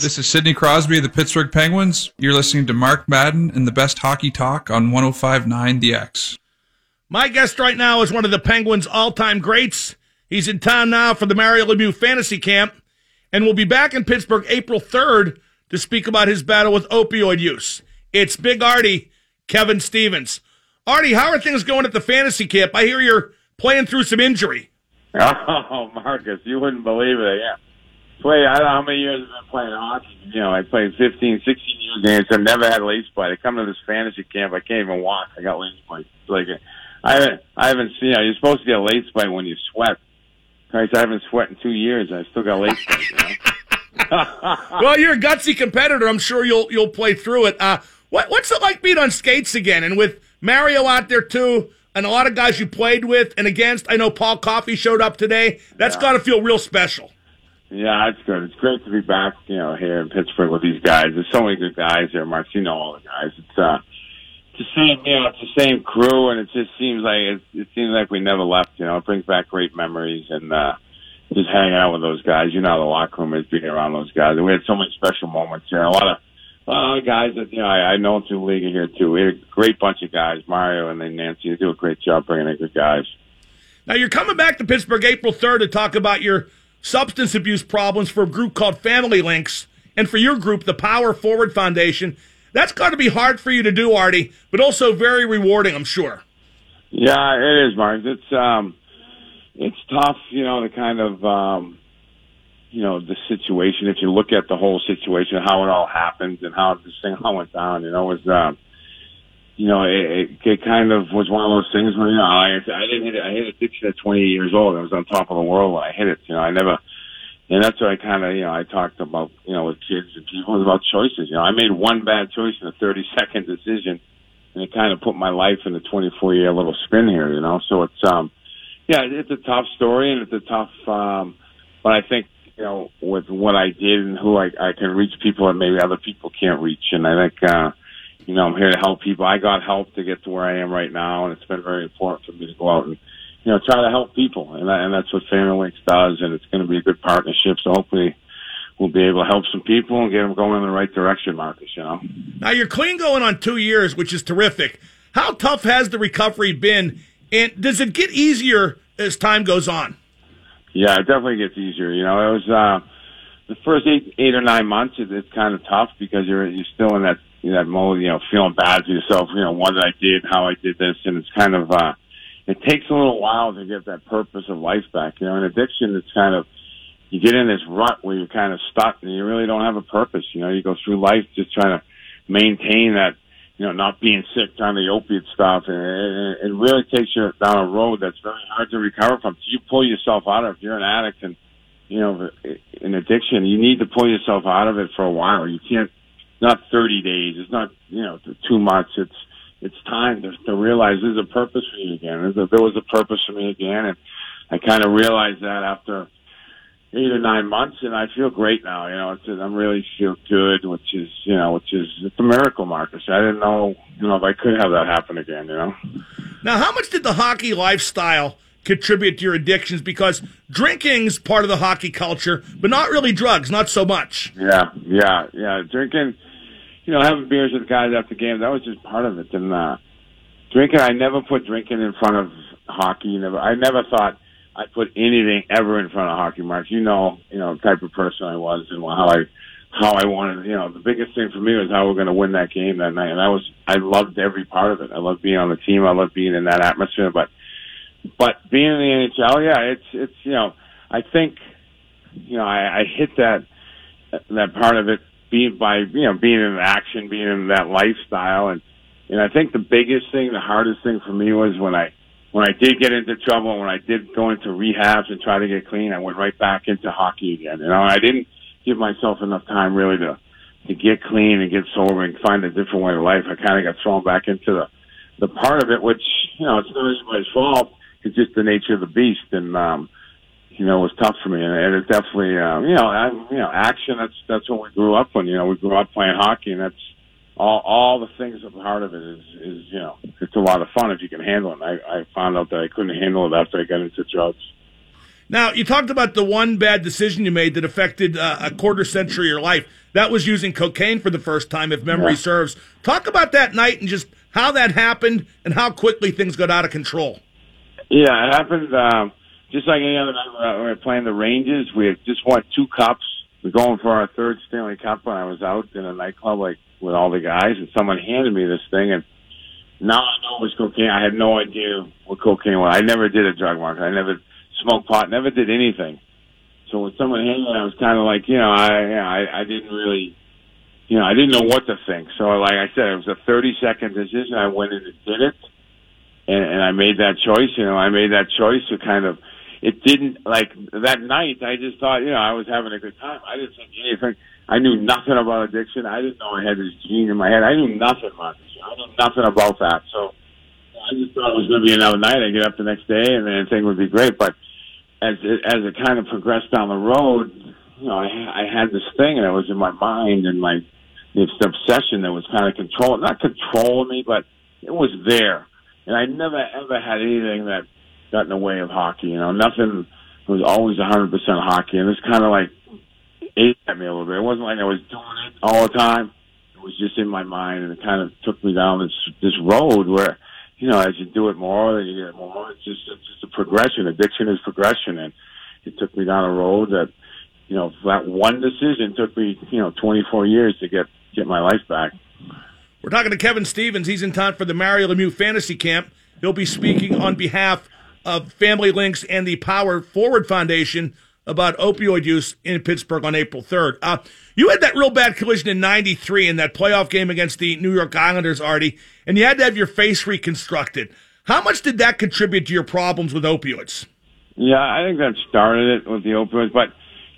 This is Sidney Crosby of the Pittsburgh Penguins. You're listening to Mark Madden and the best hockey talk on 1059 The X. My guest right now is one of the Penguins' all time greats. He's in town now for the Mario Lemieux Fantasy Camp and will be back in Pittsburgh April 3rd to speak about his battle with opioid use. It's Big Artie, Kevin Stevens. Artie, how are things going at the fantasy camp? I hear you're playing through some injury. Oh, Marcus, you wouldn't believe it. Yeah play. I don't know how many years I've been playing hockey. You know, I played 15, 16 years games. I've never had a lace bite. I come to this fantasy camp. I can't even walk. I got lace bite. Like I haven't. I haven't seen. You know, you're supposed to get lace bite when you sweat. Christ, I haven't sweat in two years. I still got lace bite. You know? well, you're a gutsy competitor. I'm sure you'll you'll play through it. Uh, what what's it like being on skates again? And with Mario out there too, and a lot of guys you played with and against. I know Paul Coffey showed up today. That's yeah. got to feel real special. Yeah, it's good. It's great to be back, you know, here in Pittsburgh with these guys. There's so many good guys there, Mark. You know all the guys. It's uh, it's the same, you know, it's the same crew, and it just seems like it, it seems like we never left. You know, it brings back great memories, and uh, just hanging out with those guys. You know, how the locker room is being around those guys. And we had so many special moments here. A lot of a lot of guys that you know I, I know through league here too. We had a great bunch of guys, Mario and then Nancy. They do a great job bringing in good guys. Now you're coming back to Pittsburgh April 3rd to talk about your substance abuse problems for a group called Family Links, and for your group, the Power Forward Foundation. That's got to be hard for you to do, Artie, but also very rewarding, I'm sure. Yeah, it is, Mark. It's um, it's tough, you know, the kind of um, you know the situation. If you look at the whole situation, how it all happened and how this thing all went down, you know, it was. Um, you know, it, it kind of was one of those things where, you know, I, I didn't hit it. I hit addiction at 20 years old. I was on top of the world when I hit it. You know, I never, and that's what I kind of, you know, I talked about, you know, with kids and people. About choices. You know, I made one bad choice in a 30 second decision and it kind of put my life in a 24 year little spin here, you know? So it's, um, yeah, it's a tough story and it's a tough, um, but I think, you know, with what I did and who I, I can reach people that maybe other people can't reach. And I think, uh, you know, I'm here to help people. I got help to get to where I am right now, and it's been very important for me to go out and, you know, try to help people, and, that, and that's what Family Links does, and it's going to be a good partnership. So hopefully, we'll be able to help some people and get them going in the right direction, Marcus. You know. Now you're clean going on two years, which is terrific. How tough has the recovery been, and does it get easier as time goes on? Yeah, it definitely gets easier. You know, it was uh, the first eight, eight or nine months. It, it's kind of tough because you're you're still in that know, that mode, you know, feeling bad for yourself, you know, what did I did, how I did this, and it's kind of, uh, it takes a little while to get that purpose of life back. You know, in addiction, it's kind of, you get in this rut where you're kind of stuck and you really don't have a purpose. You know, you go through life just trying to maintain that, you know, not being sick, trying the opiate stuff, and it, really takes you down a road that's very hard to recover from. So you pull yourself out of. If you're an addict and you know, in addiction, you need to pull yourself out of it for a while. You can't not 30 days. It's not, you know, two months. It's, it's time to, to realize there's a purpose for you again. There's a, there was a purpose for me again. And I kind of realized that after eight or nine months and I feel great now. You know, it's, I'm really feel good, which is, you know, which is, it's a miracle, Marcus. I didn't know, you know, if I could have that happen again, you know. Now, how much did the hockey lifestyle contribute to your addictions? Because drinking's part of the hockey culture, but not really drugs, not so much. Yeah, yeah, yeah. Drinking, you know, having beers with guys after games, that was just part of it. And uh, drinking, I never put drinking in front of hockey. Never, I never thought I'd put anything ever in front of hockey. Mark, you know, you know, type of person I was and how I how I wanted. You know, the biggest thing for me was how we're going to win that game that night, and I was I loved every part of it. I loved being on the team. I loved being in that atmosphere. But but being in the NHL, yeah, it's it's you know, I think you know I, I hit that that part of it being by you know being in action, being in that lifestyle, and and I think the biggest thing, the hardest thing for me was when I when I did get into trouble, and when I did go into rehabs and try to get clean, I went right back into hockey again. You know, I didn't give myself enough time really to to get clean and get sober and find a different way of life. I kind of got thrown back into the the part of it, which you know it's not anybody's fault. It's just the nature of the beast, and um, you know, it was tough for me, and, and it definitely, um, you know, I, you know, action. That's that's what we grew up on. You know, we grew up playing hockey, and that's all all the things at the heart of it is is you know, it's a lot of fun if you can handle it. And I I found out that I couldn't handle it after I got into drugs. Now, you talked about the one bad decision you made that affected uh, a quarter century of your life. That was using cocaine for the first time, if memory Yeah. serves. Talk about that night and just how that happened and how quickly things got out of control. Yeah, it happened um, just like any other night were playing the Rangers. We had just won two cups. We're going for our third Stanley Cup when I was out in a nightclub like with all the guys, and someone handed me this thing, and now I know it was cocaine. I had no idea what cocaine was. I never did a drug market. I never smoked pot. Never did anything. So when someone handed it, I was kind of like, you know, I, you know, I, I didn't really, you know, I didn't know what to think. So like I said, it was a 30 second decision. I went in and did it and, and I made that choice. You know, I made that choice to kind of. It didn't like that night. I just thought, you know, I was having a good time. I didn't think anything. I knew nothing about addiction. I didn't know I had this gene in my head. I knew nothing about this. I knew nothing about that. So I just thought it was going to be another night. I get up the next day and then everything would be great. But as it, as it kind of progressed down the road, you know, I, I had this thing and it was in my mind and my this obsession that was kind of controlling, not controlling me, but it was there. And I never ever had anything that got in the way of hockey. You know, nothing was always 100% hockey. And it's kind of like ate at me a little bit. It wasn't like I was doing it all the time. It was just in my mind, and it kind of took me down this this road where, you know, as you do it more, you get more. It's just it's just a progression. Addiction is progression, and it took me down a road that, you know, that one decision took me, you know, 24 years to get get my life back. We're talking to Kevin Stevens. He's in town for the Mario Lemieux Fantasy Camp. He'll be speaking on behalf of Family Links and the Power Forward Foundation about opioid use in Pittsburgh on April 3rd. Uh, you had that real bad collision in 93 in that playoff game against the New York Islanders, Artie, and you had to have your face reconstructed. How much did that contribute to your problems with opioids? Yeah, I think that started it with the opioids, but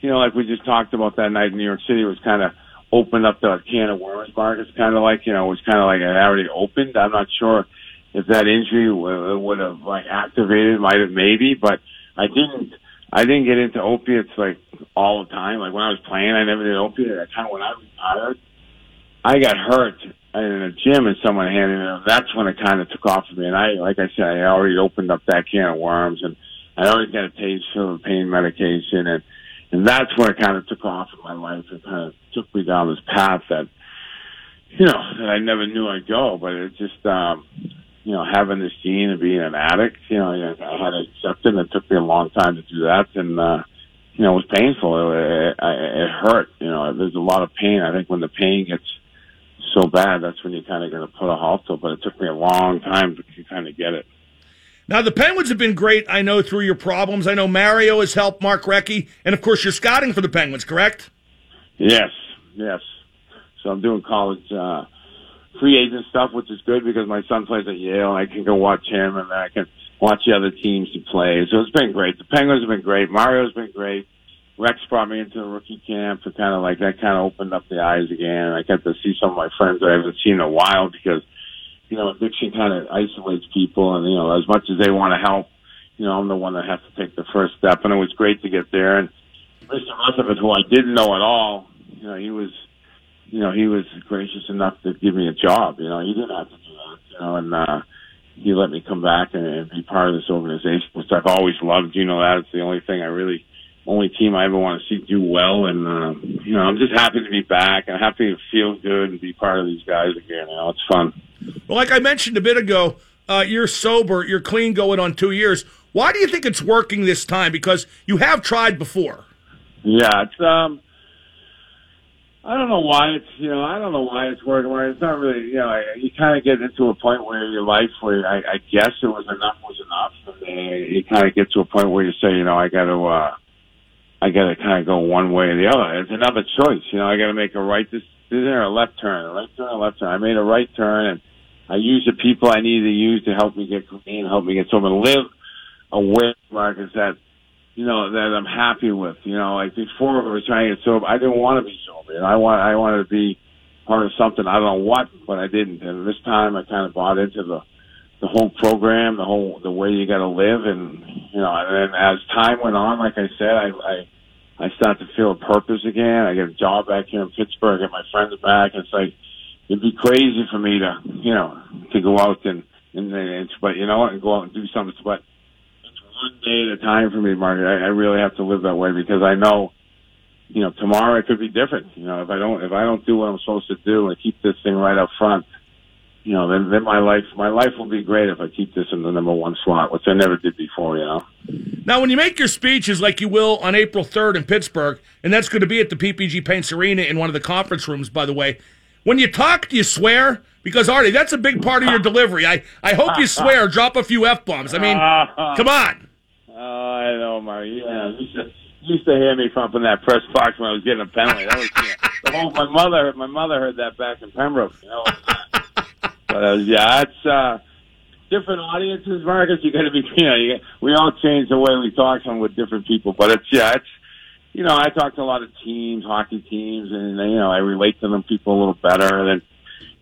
you know, like we just talked about that night in New York City, it was kind of opened up the can of worms, Mark. It's kind of like you know, it was kind of like it already opened. I'm not sure if that injury would have like activated, might have maybe, but I didn't. I didn't get into opiates like all the time. Like when I was playing, I never did opiates. At kind of when I retired, I got hurt in a gym and someone handed me. That's when it kind of took off for me. And I, like I said, I already opened up that can of worms, and I already got a taste for pain medication, and and that's where it kind of took off in my life. It kind of took me down this path that, you know, that I never knew I'd go. But it just, um, you know, having this gene and being an addict, you know, I had to accept it. And it took me a long time to do that, and uh, you know, it was painful. It, it, it hurt. You know, there's a lot of pain. I think when the pain gets so bad, that's when you're kind of going to put a halt to. it. But it took me a long time to kind of get it. Now, the Penguins have been great, I know, through your problems. I know Mario has helped Mark Recchi, and of course, you're scouting for the Penguins, correct? Yes, yes. So I'm doing college uh, free agent stuff, which is good because my son plays at Yale, and I can go watch him, and then I can watch the other teams he plays. So it's been great. The Penguins have been great. Mario's been great. Rex brought me into the rookie camp to kind of like that kind of opened up the eyes again. I got to see some of my friends that I haven't seen in a while because you know addiction kind of isolates people, and you know as much as they want to help, you know I'm the one that has to take the first step, and it was great to get there. And Mr. Rutherford, who I didn't know at all, you know he was, you know he was gracious enough to give me a job. You know he didn't have to do that, you know, and. uh he let me come back and, and be part of this organization, which I've always loved. You know that it's the only thing I really, only team I ever want to see do well. And uh, you know, I'm just happy to be back. I'm happy to feel good and be part of these guys again. You know, it's fun. Well, like I mentioned a bit ago, uh, you're sober, you're clean going on two years. Why do you think it's working this time? Because you have tried before. Yeah, it's um. I don't know why it's you know I don't know why it's working. Where it's not really you know you kind of get into a point where your life where I, I guess it was enough was enough, and you kind of get to a point where you say you know I got to uh I got to kind of go one way or the other. It's another choice, you know. I got to make a right decision or a left turn, a right turn, a left turn. I made a right turn, and I used the people I needed to use to help me get clean, help me get sober, live a way, Marcus, that you know that I'm happy with. You know, like before I was trying to get sober, I didn't want to be sober. You I want I wanted to be part of something. I don't know what, but I didn't. And this time, I kind of bought into the the whole program, the whole the way you got to live, and you know. And then as time went on, like I said, I I, I started to feel a purpose again. I get a job back here in Pittsburgh. I get my friends back. It's like it'd be crazy for me to you know to go out and and, and but you know what, and go out and do something. But one day at a time for me, Mark. I, I really have to live that way because I know, you know, tomorrow it could be different. You know, if I don't if I don't do what I'm supposed to do and keep this thing right up front, you know, then then my life my life will be great if I keep this in the number one slot, which I never did before. You know. Now, when you make your speeches like you will on April 3rd in Pittsburgh, and that's going to be at the PPG Paints Arena in one of the conference rooms, by the way, when you talk, do you swear? Because Artie, that's a big part of your delivery. I, I hope you swear, drop a few f bombs. I mean, come on. Oh, I know, Mark. Yeah, you used to, used to hear me from that press box when I was getting a penalty. That was yeah. the whole, my mother. My mother heard that back in Pembroke. You know. but uh, yeah, it's uh, different audiences, Marcus. You got to be, you know, you, we all change the way we talk some with different people. But it's yeah, it's you know, I talk to a lot of teams, hockey teams, and you know, I relate to them people a little better than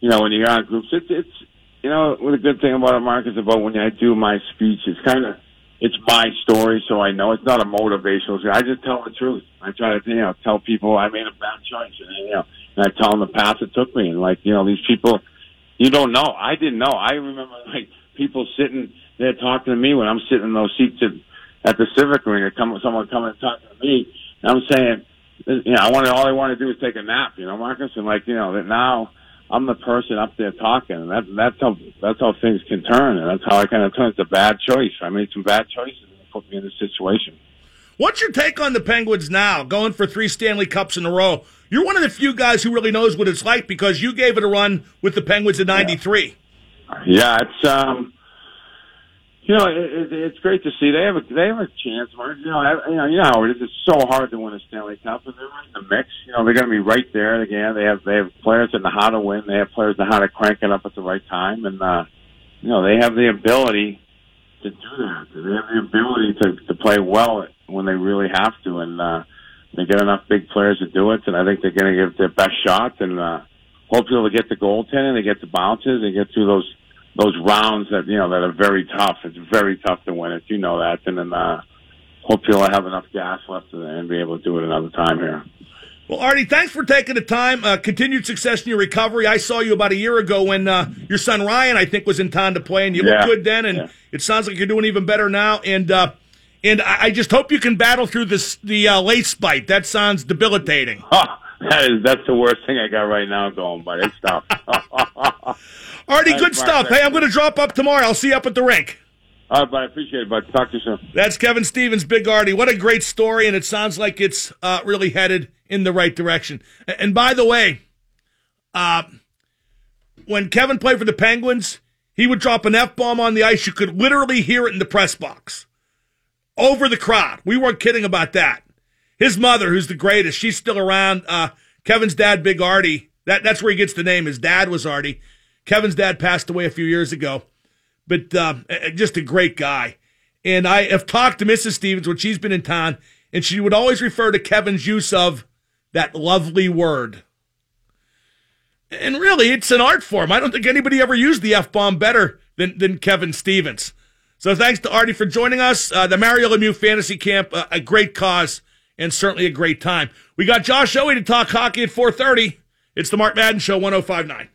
you know when you're on groups. It's it's you know, what a good thing about it, Marcus, about when I do my speech, it's kind of it's my story, so I know it's not a motivational. I just tell the truth. I try to, you know, tell people I made a bad choice, and you know, and I tell them the path it took me, and like, you know, these people, you don't know. I didn't know. I remember like people sitting there talking to me when I'm sitting in those seats at, at the Civic Arena. Come, someone coming and talking to me, and I'm saying, you know, I want all I want to do is take a nap, you know, Marcus, and like, you know, that now I'm the person up there talking, and that that's how that's how things can turn, and that's how I kind of turn. It's a bad choice. I made some bad choices that put me in this situation. What's your take on the Penguins now, going for three Stanley Cups in a row? You're one of the few guys who really knows what it's like because you gave it a run with the Penguins in '93. Yeah. yeah, it's um, you know, it, it, it's great to see they have a they have a chance. You know, I, you know, you know how it is. It's so hard to win a Stanley Cup, and they're in the mix. You know, they're going to be right there again. They have they have players that know how to win. They have players that know how to crank it up at the right time, and uh, you know, they have the ability to do that. They have the ability to to play well when they really have to, and uh, they get enough big players to do it. And I think they're going to give their best shot, and uh, hopefully they'll get the goaltending, they get the bounces, they get through those those rounds that you know that are very tough. It's very tough to win it. You know that, and then uh, hopefully I'll have enough gas left and be able to do it another time here. Well, Artie, thanks for taking the time. Uh, continued success in your recovery. I saw you about a year ago when uh, your son Ryan, I think, was in town to play, and you yeah. looked good then. And yeah. it sounds like you're doing even better now. And uh, and I just hope you can battle through this the uh, lace bite. That sounds debilitating. that is that's the worst thing I got right now going, but it's tough. Artie, good stuff. Hey, I'm going to drop up tomorrow. I'll see you up at the rink. All right, bud. I appreciate it, bud. Talk to you soon. That's Kevin Stevens, Big Artie. What a great story, and it sounds like it's uh, really headed in the right direction. And by the way, uh, when Kevin played for the Penguins, he would drop an F bomb on the ice. You could literally hear it in the press box over the crowd. We weren't kidding about that. His mother, who's the greatest, she's still around. Uh, Kevin's dad, Big Artie, that, that's where he gets the name. His dad was Artie. Kevin's dad passed away a few years ago, but uh, just a great guy. And I have talked to Mrs. Stevens when she's been in town, and she would always refer to Kevin's use of that lovely word. And really, it's an art form. I don't think anybody ever used the F bomb better than, than Kevin Stevens. So thanks to Artie for joining us. Uh, the Mario Lemieux Fantasy Camp, uh, a great cause and certainly a great time. We got Josh Yohe to talk hockey at 4.30. It's the Mark Madden Show, 1059.